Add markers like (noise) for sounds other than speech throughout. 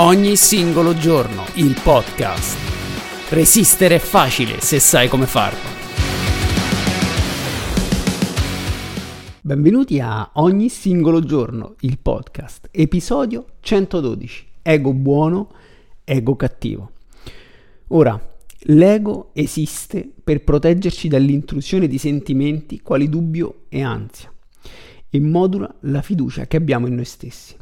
Ogni singolo giorno il podcast. Resistere è facile se sai come farlo. Benvenuti a Ogni singolo giorno il podcast, episodio 112. Ego buono, ego cattivo. Ora, l'ego esiste per proteggerci dall'intrusione di sentimenti quali dubbio e ansia e modula la fiducia che abbiamo in noi stessi.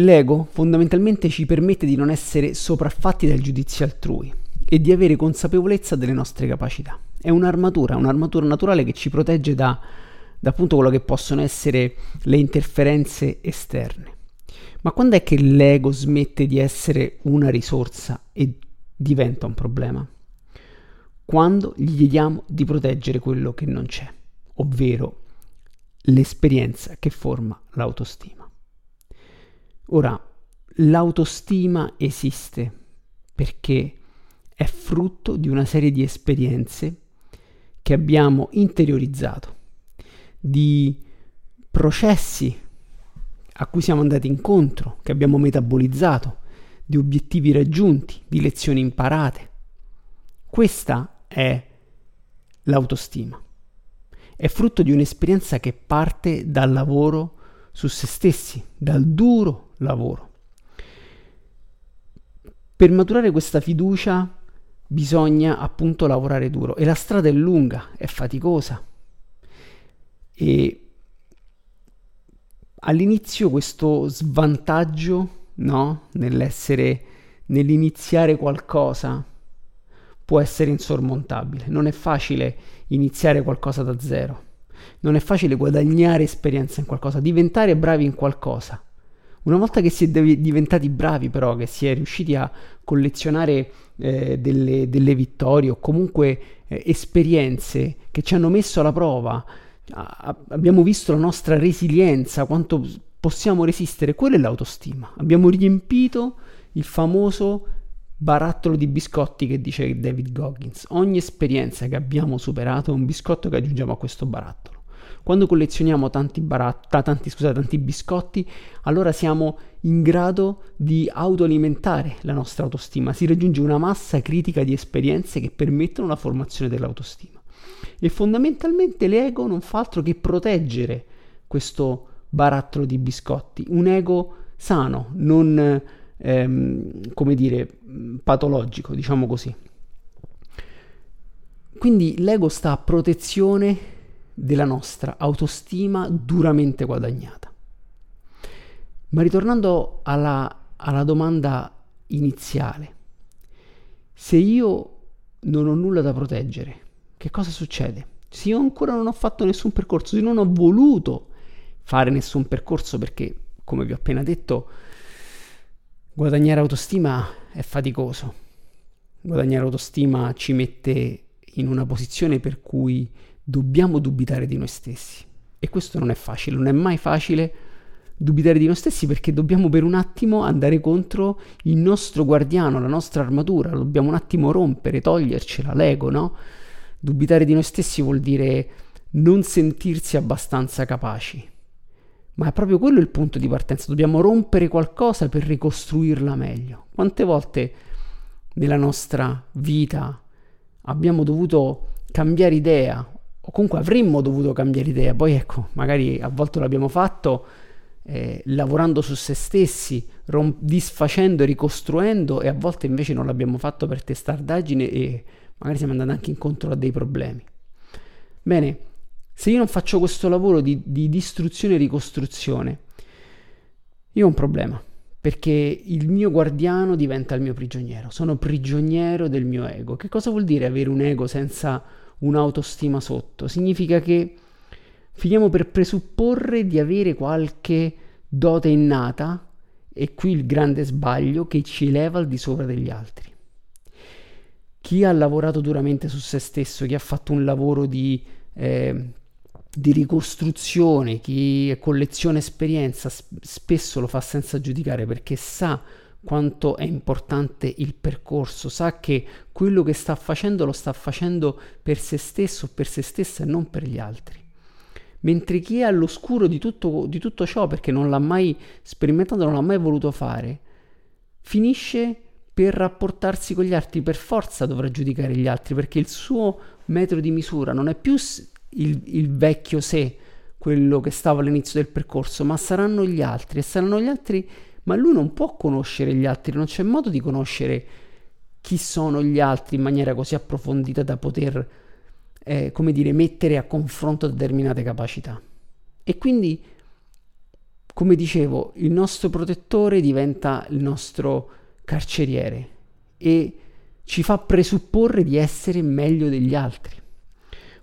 L'ego fondamentalmente ci permette di non essere sopraffatti dal giudizio altrui e di avere consapevolezza delle nostre capacità. È un'armatura, un'armatura naturale che ci protegge da, da appunto quello che possono essere le interferenze esterne. Ma quando è che l'ego smette di essere una risorsa e diventa un problema? Quando gli chiediamo di proteggere quello che non c'è, ovvero l'esperienza che forma l'autostima. Ora, l'autostima esiste perché è frutto di una serie di esperienze che abbiamo interiorizzato, di processi a cui siamo andati incontro, che abbiamo metabolizzato, di obiettivi raggiunti, di lezioni imparate. Questa è l'autostima. È frutto di un'esperienza che parte dal lavoro su se stessi, dal duro lavoro. Per maturare questa fiducia bisogna appunto lavorare duro e la strada è lunga, è faticosa e all'inizio questo svantaggio no, nell'essere nell'iniziare qualcosa può essere insormontabile. Non è facile iniziare qualcosa da zero. Non è facile guadagnare esperienza in qualcosa, diventare bravi in qualcosa. Una volta che si è diventati bravi però, che si è riusciti a collezionare eh, delle, delle, vittorie o comunque eh, esperienze che ci hanno messo alla prova, a, abbiamo visto la nostra resilienza, quanto possiamo resistere, quella è l'autostima. Abbiamo riempito il famoso barattolo di biscotti che dice David Goggins. Ogni esperienza che abbiamo superato è un biscotto che aggiungiamo a questo barattolo. Quando collezioniamo tanti, barat- tanti, scusate, tanti biscotti, allora siamo in grado di autoalimentare la nostra autostima, si raggiunge una massa critica di esperienze che permettono la formazione dell'autostima. E fondamentalmente l'ego non fa altro che proteggere questo barattolo di biscotti, un ego sano, non ehm, come dire patologico, diciamo così. Quindi l'ego sta a protezione della nostra autostima duramente guadagnata. Ma ritornando alla, alla domanda iniziale, se io non ho nulla da proteggere, che cosa succede? Se io ancora non ho fatto nessun percorso, se non ho voluto fare nessun percorso perché, come vi ho appena detto, guadagnare autostima è faticoso. Guadagnare autostima ci mette in una posizione per cui dobbiamo dubitare di noi stessi. E questo non è facile, non è mai facile dubitare di noi stessi perché dobbiamo per un attimo andare contro il nostro guardiano, la nostra armatura, dobbiamo un attimo rompere, togliercela, l'ego, no? Dubitare di noi stessi vuol dire non sentirsi abbastanza capaci. Ma è proprio quello il punto di partenza, dobbiamo rompere qualcosa per ricostruirla meglio. Quante volte nella nostra vita abbiamo dovuto cambiare idea o comunque avremmo dovuto cambiare idea, poi ecco, magari a volte l'abbiamo fatto eh, lavorando su se stessi, rom- disfacendo, ricostruendo e a volte invece non l'abbiamo fatto per testardaggine e magari siamo andati anche incontro a dei problemi. Bene, se io non faccio questo lavoro di, di distruzione e ricostruzione, io ho un problema, perché il mio guardiano diventa il mio prigioniero, sono prigioniero del mio ego. Che cosa vuol dire avere un ego senza un'autostima sotto, significa che finiamo per presupporre di avere qualche dote innata e qui il grande sbaglio che ci eleva al di sopra degli altri. Chi ha lavorato duramente su se stesso, chi ha fatto un lavoro di, eh, di ricostruzione, chi colleziona esperienza, spesso lo fa senza giudicare perché sa quanto è importante il percorso, sa che quello che sta facendo lo sta facendo per se stesso, per se stessa e non per gli altri. mentre chi è all'oscuro di tutto, di tutto ciò perché non l'ha mai sperimentato, non l'ha mai voluto fare, finisce per rapportarsi con gli altri, per forza dovrà giudicare gli altri, perché il suo metro di misura non è più il, il vecchio sé, quello che stava all'inizio del percorso, ma saranno gli altri. E saranno gli altri, ma lui non può conoscere gli altri, non c'è modo di conoscere chi sono gli altri in maniera così approfondita da poter, eh, come dire, mettere a confronto determinate capacità. E quindi, come dicevo, il nostro protettore diventa il nostro carceriere e ci fa presupporre di essere meglio degli altri.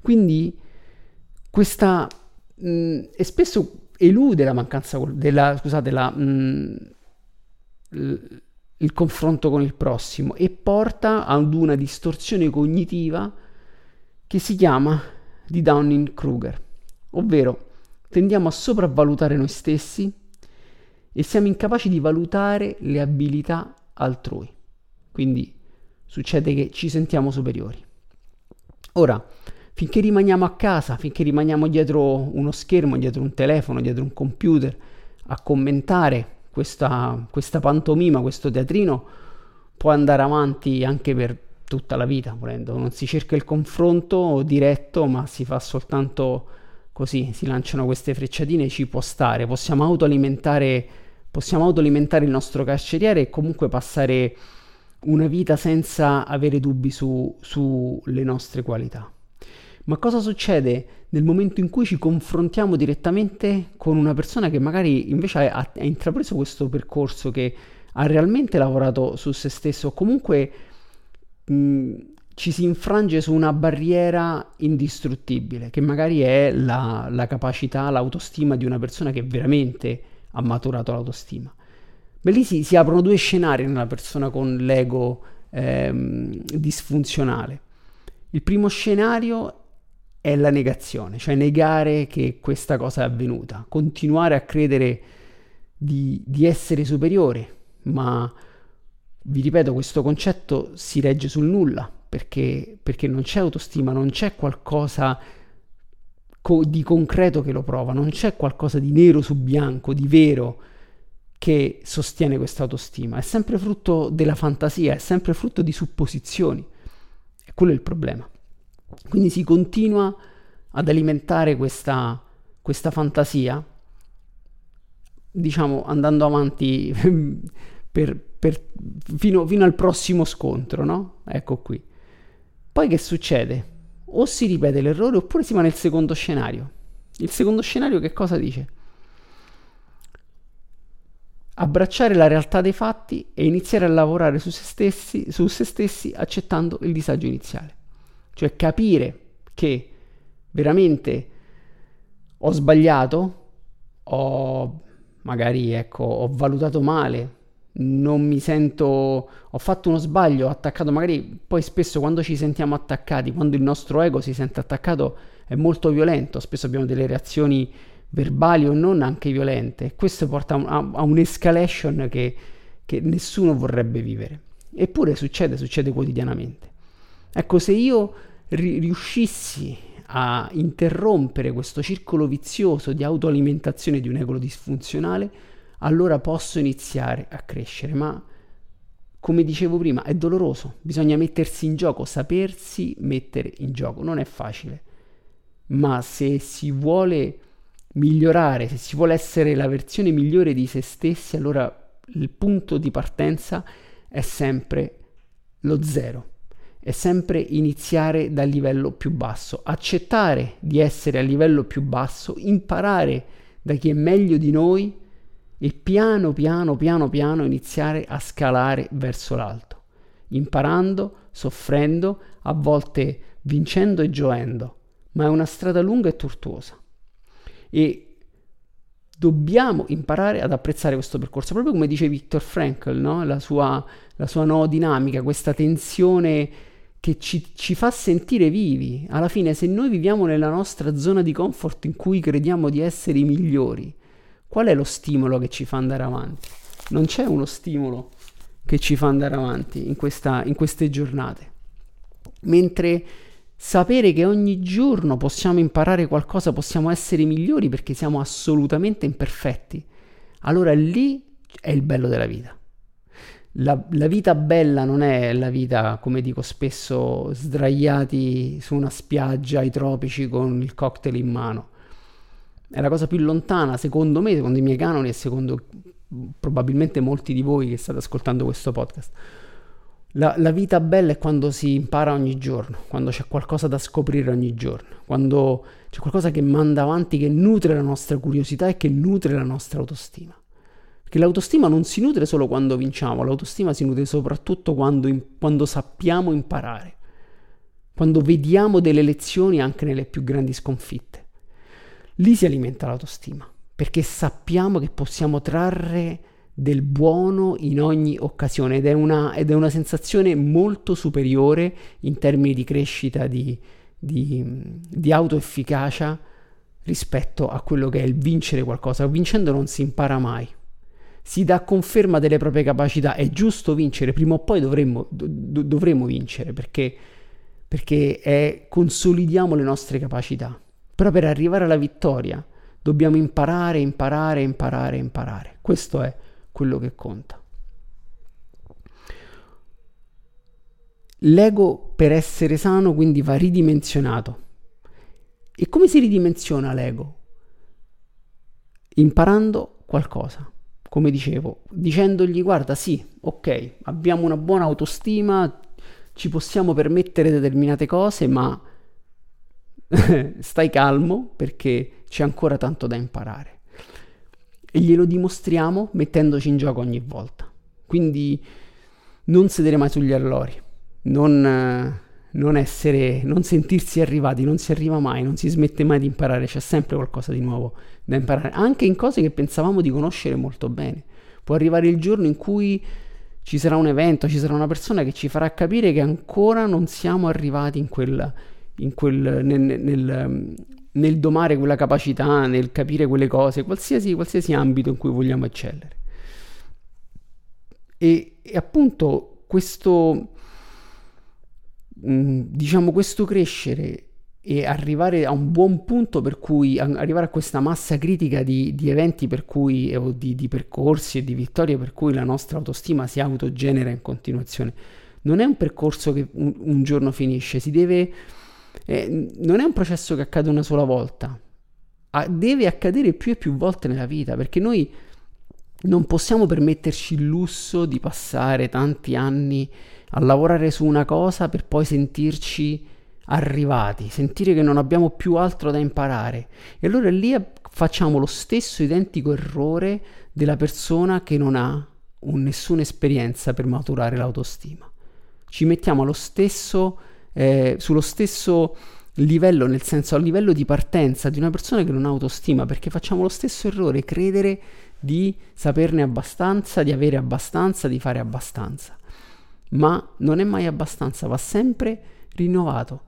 Quindi questa mh, e spesso elude la mancanza della, scusate, la, mh, il confronto con il prossimo e porta ad una distorsione cognitiva che si chiama di Downing-Kruger, ovvero tendiamo a sopravvalutare noi stessi e siamo incapaci di valutare le abilità altrui. Quindi succede che ci sentiamo superiori. Ora, finché rimaniamo a casa, finché rimaniamo dietro uno schermo, dietro un telefono, dietro un computer, a commentare questa, questa pantomima, questo teatrino, può andare avanti anche per tutta la vita, volendo. Non si cerca il confronto diretto, ma si fa soltanto così, si lanciano queste frecciatine, ci può stare, possiamo autoalimentare, possiamo autoalimentare il nostro carceriere e comunque passare una vita senza avere dubbi sulle su nostre qualità. Ma cosa succede nel momento in cui ci confrontiamo direttamente con una persona che magari invece ha, ha intrapreso questo percorso, che ha realmente lavorato su se stesso o comunque mh, ci si infrange su una barriera indistruttibile, che magari è la, la capacità, l'autostima di una persona che veramente ha maturato l'autostima. Beh, lì si, si aprono due scenari nella persona con l'ego ehm, disfunzionale. Il primo scenario è la negazione, cioè negare che questa cosa è avvenuta, continuare a credere di, di essere superiore, ma vi ripeto, questo concetto si regge sul nulla, perché, perché non c'è autostima, non c'è qualcosa co- di concreto che lo prova, non c'è qualcosa di nero su bianco, di vero, che sostiene questa autostima, è sempre frutto della fantasia, è sempre frutto di supposizioni. E quello è il problema. Quindi si continua ad alimentare questa, questa fantasia, diciamo andando avanti (laughs) per, per, fino, fino al prossimo scontro, no? Ecco qui. Poi che succede? O si ripete l'errore oppure si va nel secondo scenario. Il secondo scenario che cosa dice? Abbracciare la realtà dei fatti e iniziare a lavorare su se stessi, su se stessi accettando il disagio iniziale. Cioè capire che veramente ho sbagliato, ho magari ecco, ho valutato male, non mi sento, ho fatto uno sbaglio, ho attaccato, magari poi spesso quando ci sentiamo attaccati, quando il nostro ego si sente attaccato è molto violento, spesso abbiamo delle reazioni verbali o non anche violente, questo porta a, a un'escalation che, che nessuno vorrebbe vivere. Eppure succede, succede quotidianamente. Ecco, se io ri- riuscissi a interrompere questo circolo vizioso di autoalimentazione di un ego disfunzionale, allora posso iniziare a crescere. Ma come dicevo prima, è doloroso, bisogna mettersi in gioco, sapersi mettere in gioco, non è facile. Ma se si vuole migliorare, se si vuole essere la versione migliore di se stessi, allora il punto di partenza è sempre lo zero è sempre iniziare dal livello più basso, accettare di essere a livello più basso, imparare da chi è meglio di noi e piano piano piano piano iniziare a scalare verso l'alto, imparando, soffrendo, a volte vincendo e gioendo, ma è una strada lunga e tortuosa. E dobbiamo imparare ad apprezzare questo percorso, proprio come dice Viktor Frankl, no? la, sua, la sua dinamica, questa tensione che ci, ci, fa sentire vivi. Alla fine, se noi viviamo nella nostra zona di comfort in cui crediamo di essere i migliori, qual è lo stimolo che ci fa andare avanti? Non c'è uno stimolo che ci fa andare avanti in, questa, in queste giornate. Mentre sapere che ogni giorno possiamo imparare qualcosa, possiamo essere migliori perché siamo assolutamente imperfetti, allora lì è il bello della vita. La, la, vita bella non è la vita, come dico spesso, sdraiati su una spiaggia ai tropici con il cocktail in mano. È la cosa più lontana, secondo me, secondo i miei canoni e secondo probabilmente molti di voi che state ascoltando questo podcast. La, la, vita bella è quando si impara ogni giorno, quando c'è qualcosa da scoprire ogni giorno, quando c'è qualcosa che manda avanti, che nutre la nostra curiosità e che nutre la nostra autostima. Perché l'autostima non si nutre solo quando vinciamo, l'autostima si nutre soprattutto quando, quando sappiamo imparare, quando vediamo delle lezioni anche nelle più grandi sconfitte. Lì si alimenta l'autostima, perché sappiamo che possiamo trarre del buono in ogni occasione ed è una, ed è una sensazione molto superiore in termini di crescita, di, di, di autoefficacia rispetto a quello che è il vincere qualcosa. Vincendo non si impara mai si dà conferma delle proprie capacità. È giusto vincere, prima o poi dovremmo, do, dovremmo vincere perché, perché è, consolidiamo le nostre capacità. Però per arrivare alla vittoria dobbiamo imparare, imparare, imparare, imparare. Questo è quello che conta. L'ego per essere sano quindi va ridimensionato. E come si ridimensiona l'ego? Imparando qualcosa come dicevo, dicendogli guarda sì, ok, abbiamo una buona autostima, ci possiamo permettere determinate cose, ma (laughs) stai calmo perché c'è ancora tanto da imparare. E glielo dimostriamo mettendoci in gioco ogni volta. Quindi non sedere mai sugli allori, non, non, essere, non sentirsi arrivati, non si arriva mai, non si smette mai di imparare, c'è sempre qualcosa di nuovo da imparare, anche in cose che pensavamo di conoscere molto bene. Può arrivare il giorno in cui ci sarà un evento, ci sarà una persona che ci farà capire che ancora non siamo arrivati in quel, in quel nel, nel, nel, domare quella capacità, nel capire quelle cose, qualsiasi, qualsiasi ambito in cui vogliamo eccellere. E, e appunto questo, mm, diciamo, questo crescere e arrivare a un buon punto per cui arrivare a questa massa critica di, di eventi per cui o di, di, percorsi e di vittorie per cui la nostra autostima si autogenera in continuazione non è un percorso che un, un giorno finisce si deve eh, non è un processo che accade una sola volta ah, deve accadere più e più volte nella vita perché noi non possiamo permetterci il lusso di passare tanti anni a lavorare su una cosa per poi sentirci arrivati, sentire che non abbiamo più altro da imparare. E allora lì facciamo lo stesso identico errore della persona che non ha un, nessuna esperienza per maturare l'autostima. Ci mettiamo allo stesso, eh, sullo stesso livello, nel senso a livello di partenza di una persona che non ha autostima, perché facciamo lo stesso errore, credere di saperne abbastanza, di avere abbastanza, di fare abbastanza. Ma non è mai abbastanza, va sempre rinnovato.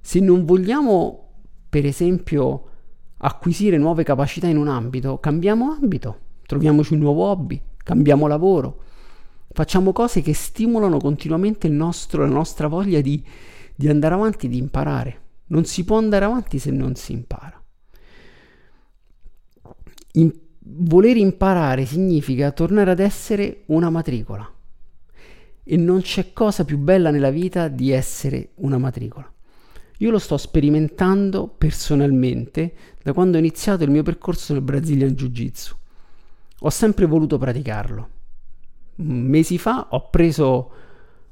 Se non vogliamo, per esempio, acquisire nuove capacità in un ambito, cambiamo ambito, troviamoci un nuovo hobby, cambiamo lavoro, facciamo cose che stimolano continuamente nostro, la nostra voglia di, di andare avanti, di imparare. Non si può andare avanti se non si impara. In, voler imparare significa tornare ad essere una matricola. E non c'è cosa più bella nella vita di essere una matricola. Io lo sto sperimentando personalmente da quando ho iniziato il mio percorso nel Brazilian Jiu-Jitsu. Ho sempre voluto praticarlo. Mesi fa ho preso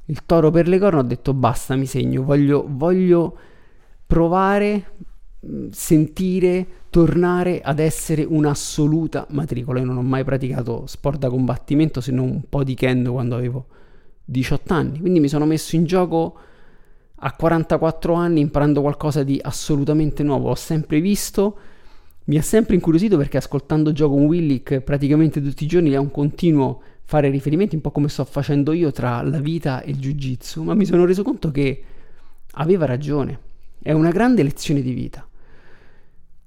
il toro per le corna, ho detto basta, mi segno, voglio, voglio provare, sentire, tornare ad essere un'assoluta matricola. Io non ho mai praticato sport da combattimento se non un po' di kendo quando avevo 18 anni, quindi mi sono messo in gioco a 44 anni imparando qualcosa di assolutamente nuovo. Ho sempre visto, mi ha sempre incuriosito perché ascoltando gioco Willick praticamente tutti i giorni è un continuo fare riferimenti, un po' come sto facendo io tra la vita e il jiu-jitsu, ma mi sono reso conto che aveva ragione. È una grande lezione di vita.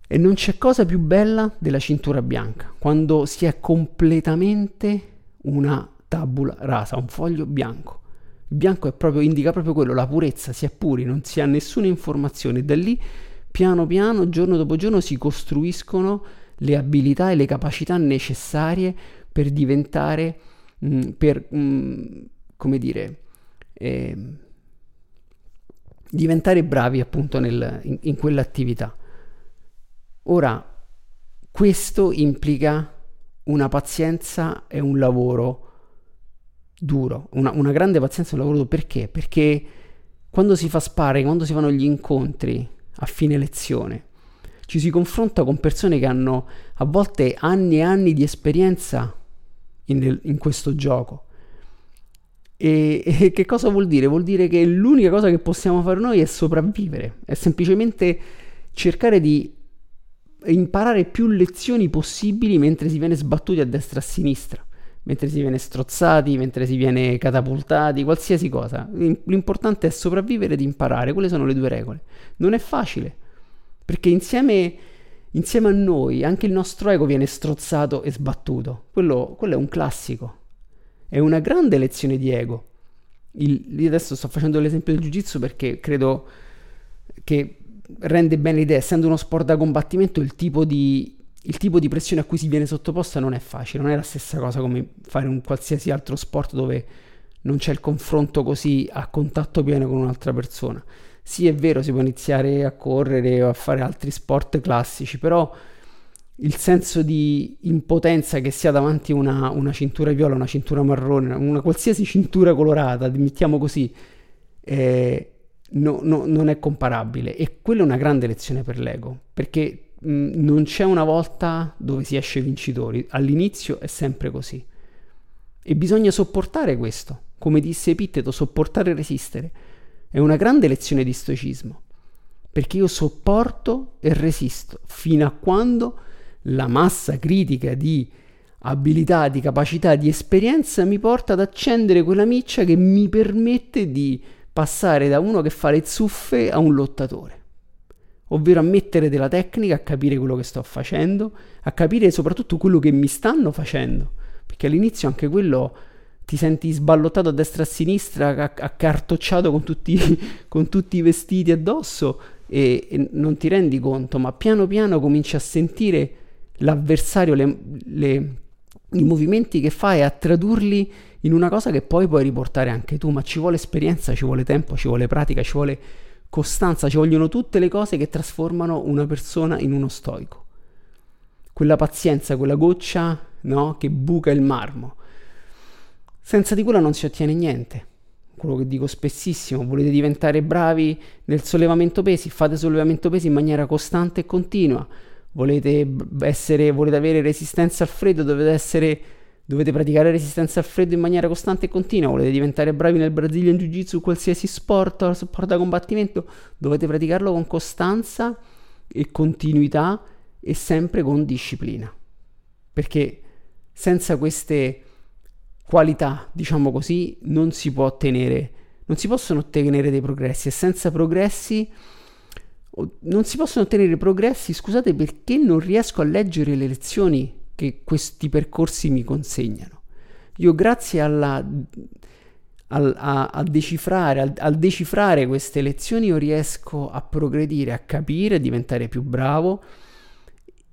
E non c'è cosa più bella della cintura bianca, quando si è completamente una tabula rasa, un foglio bianco Il bianco proprio, indica proprio quello, la purezza, si è puri, non si ha nessuna informazione. Da lì, piano piano, giorno dopo giorno, si costruiscono le abilità e le capacità necessarie per diventare, mh, mm, per, mh, mm, come dire, eh, diventare bravi appunto nel, in, in quell'attività. Ora, questo implica una pazienza e un lavoro duro, una, una grande pazienza e un lavoro duro. Perché? Perché quando si fa sparring, quando si fanno gli incontri a fine lezione, ci si confronta con persone che hanno a volte anni e anni di esperienza in, in questo gioco. E, e, che cosa vuol dire? Vuol dire che l'unica cosa che possiamo fare noi è sopravvivere, è semplicemente cercare di imparare più lezioni possibili mentre si viene sbattuti a destra e a sinistra mentre si viene strozzati, mentre si viene catapultati, qualsiasi cosa. L'importante è sopravvivere ed imparare, quelle sono le due regole. Non è facile, perché insieme, insieme a noi anche il nostro ego viene strozzato e sbattuto. Quello, quello è un classico, è una grande lezione di ego. Il, io adesso sto facendo l'esempio del jiu-jitsu perché credo che rende bene l'idea, essendo uno sport da combattimento, il tipo di il tipo di pressione a cui si viene sottoposta non è facile, non è la stessa cosa come fare un qualsiasi altro sport dove non c'è il confronto così a contatto pieno con un'altra persona. Sì, è vero, si può iniziare a correre o a fare altri sport classici, però il senso di impotenza che si ha davanti a una, una cintura viola, una cintura marrone, una qualsiasi cintura colorata, mettiamo così, eh, no, no, non è comparabile. E quella è una grande lezione per l'ego, perché Mm, non c'è una volta dove si esce vincitori, all'inizio è sempre così. E bisogna sopportare questo, come disse Epitteto, sopportare e resistere. È una grande lezione di stoicismo, perché io sopporto e resisto fino a quando la massa critica di abilità, di capacità, di esperienza mi porta ad accendere quella miccia che mi permette di passare da uno che fa le zuffe a un lottatore ovvero a mettere della tecnica, a capire quello che sto facendo, a capire soprattutto quello che mi stanno facendo, perché all'inizio anche quello ti senti sballottato a destra e a sinistra, accartocciato con tutti, (laughs) con tutti i vestiti addosso e, e, non ti rendi conto, ma piano piano cominci a sentire l'avversario, le, le, i movimenti che fa e a tradurli in una cosa che poi puoi riportare anche tu, ma ci vuole esperienza, ci vuole tempo, ci vuole pratica, ci vuole costanza, ci vogliono tutte le cose che trasformano una persona in uno stoico. Quella pazienza, quella goccia no, che buca il marmo. Senza di quella non si ottiene niente. Quello che dico spessissimo, volete diventare bravi nel sollevamento pesi, fate sollevamento pesi in maniera costante e continua. Volete, essere, volete avere resistenza al freddo, dovete essere Dovete praticare resistenza al freddo in maniera costante e continua, volete diventare bravi nel Brazilian Jiu-Jitsu, qualsiasi sport, sport da combattimento, dovete praticarlo con costanza e continuità e sempre con disciplina. Perché senza queste qualità, diciamo così, non si può ottenere, non si possono ottenere dei progressi e senza progressi non si possono ottenere progressi, scusate, perché non riesco a leggere le lezioni che questi percorsi mi consegnano. Io grazie alla, al, a, a, decifrare, al, al, decifrare queste lezioni io riesco a progredire, a capire, a diventare più bravo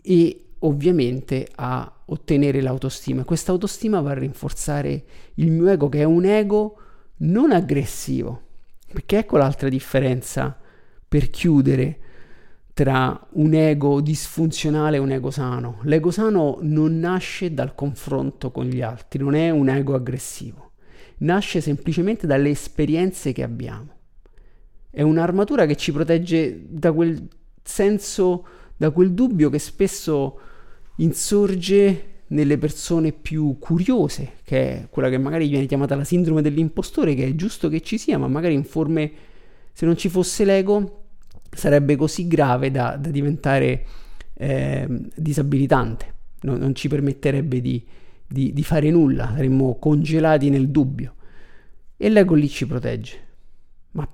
e ovviamente a ottenere l'autostima. Questa autostima va a rinforzare il mio ego che è un ego non aggressivo, perché ecco l'altra differenza per chiudere tra un ego disfunzionale e un ego sano. L'ego sano non nasce dal confronto con gli altri, non è un ego aggressivo, nasce semplicemente dalle esperienze che abbiamo. È un'armatura che ci protegge da quel senso, da quel dubbio che spesso insorge nelle persone più curiose, che è quella che magari viene chiamata la sindrome dell'impostore, che è giusto che ci sia, ma magari in forme, se non ci fosse l'ego, sarebbe così grave da, da diventare eh, disabilitante, no, non ci permetterebbe di, di, di fare nulla, saremmo congelati nel dubbio. E l'ego lì ci protegge, ma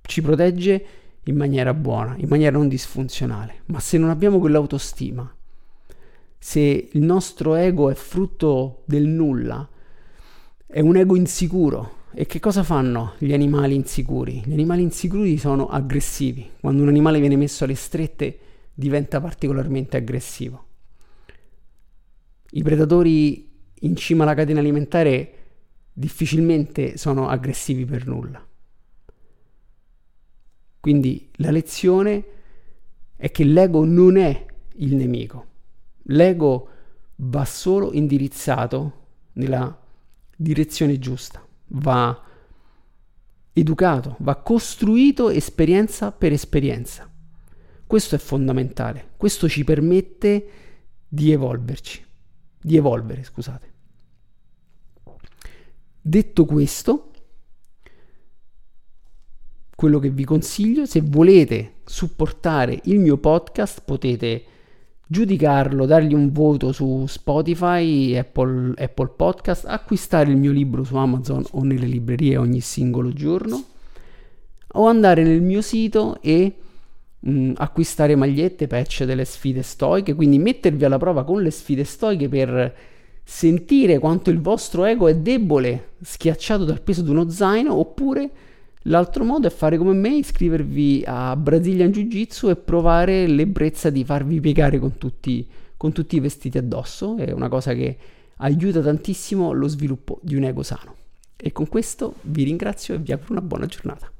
ci protegge in maniera buona, in maniera non disfunzionale. Ma se non abbiamo quell'autostima, se il nostro ego è frutto del nulla, è un ego insicuro, E che cosa fanno gli animali insicuri? Gli animali insicuri sono aggressivi. Quando un animale viene messo alle strette diventa particolarmente aggressivo. I predatori in cima alla catena alimentare difficilmente sono aggressivi per nulla. Quindi la lezione è che l'ego non è il nemico. L'ego va solo indirizzato nella direzione giusta, va educato, va costruito esperienza per esperienza. Questo è fondamentale, questo ci permette di evolverci, di evolvere, scusate. Detto questo, quello che vi consiglio, se volete supportare il mio podcast, potete giudicarlo, dargli un voto su Spotify, Apple, Apple Podcast, acquistare il mio libro su Amazon o nelle librerie ogni singolo giorno, o andare nel mio sito e mh, mm, acquistare magliette, patch delle sfide stoiche, quindi mettervi alla prova con le sfide stoiche per sentire quanto il vostro ego è debole, schiacciato dal peso di uno zaino, oppure L'altro modo è fare come me, iscrivervi a Brazilian Jiu Jitsu e provare l'ebbrezza di farvi piegare con tutti, con tutti i vestiti addosso. È una cosa che aiuta tantissimo lo sviluppo di un ego sano. E con questo vi ringrazio e vi auguro una buona giornata.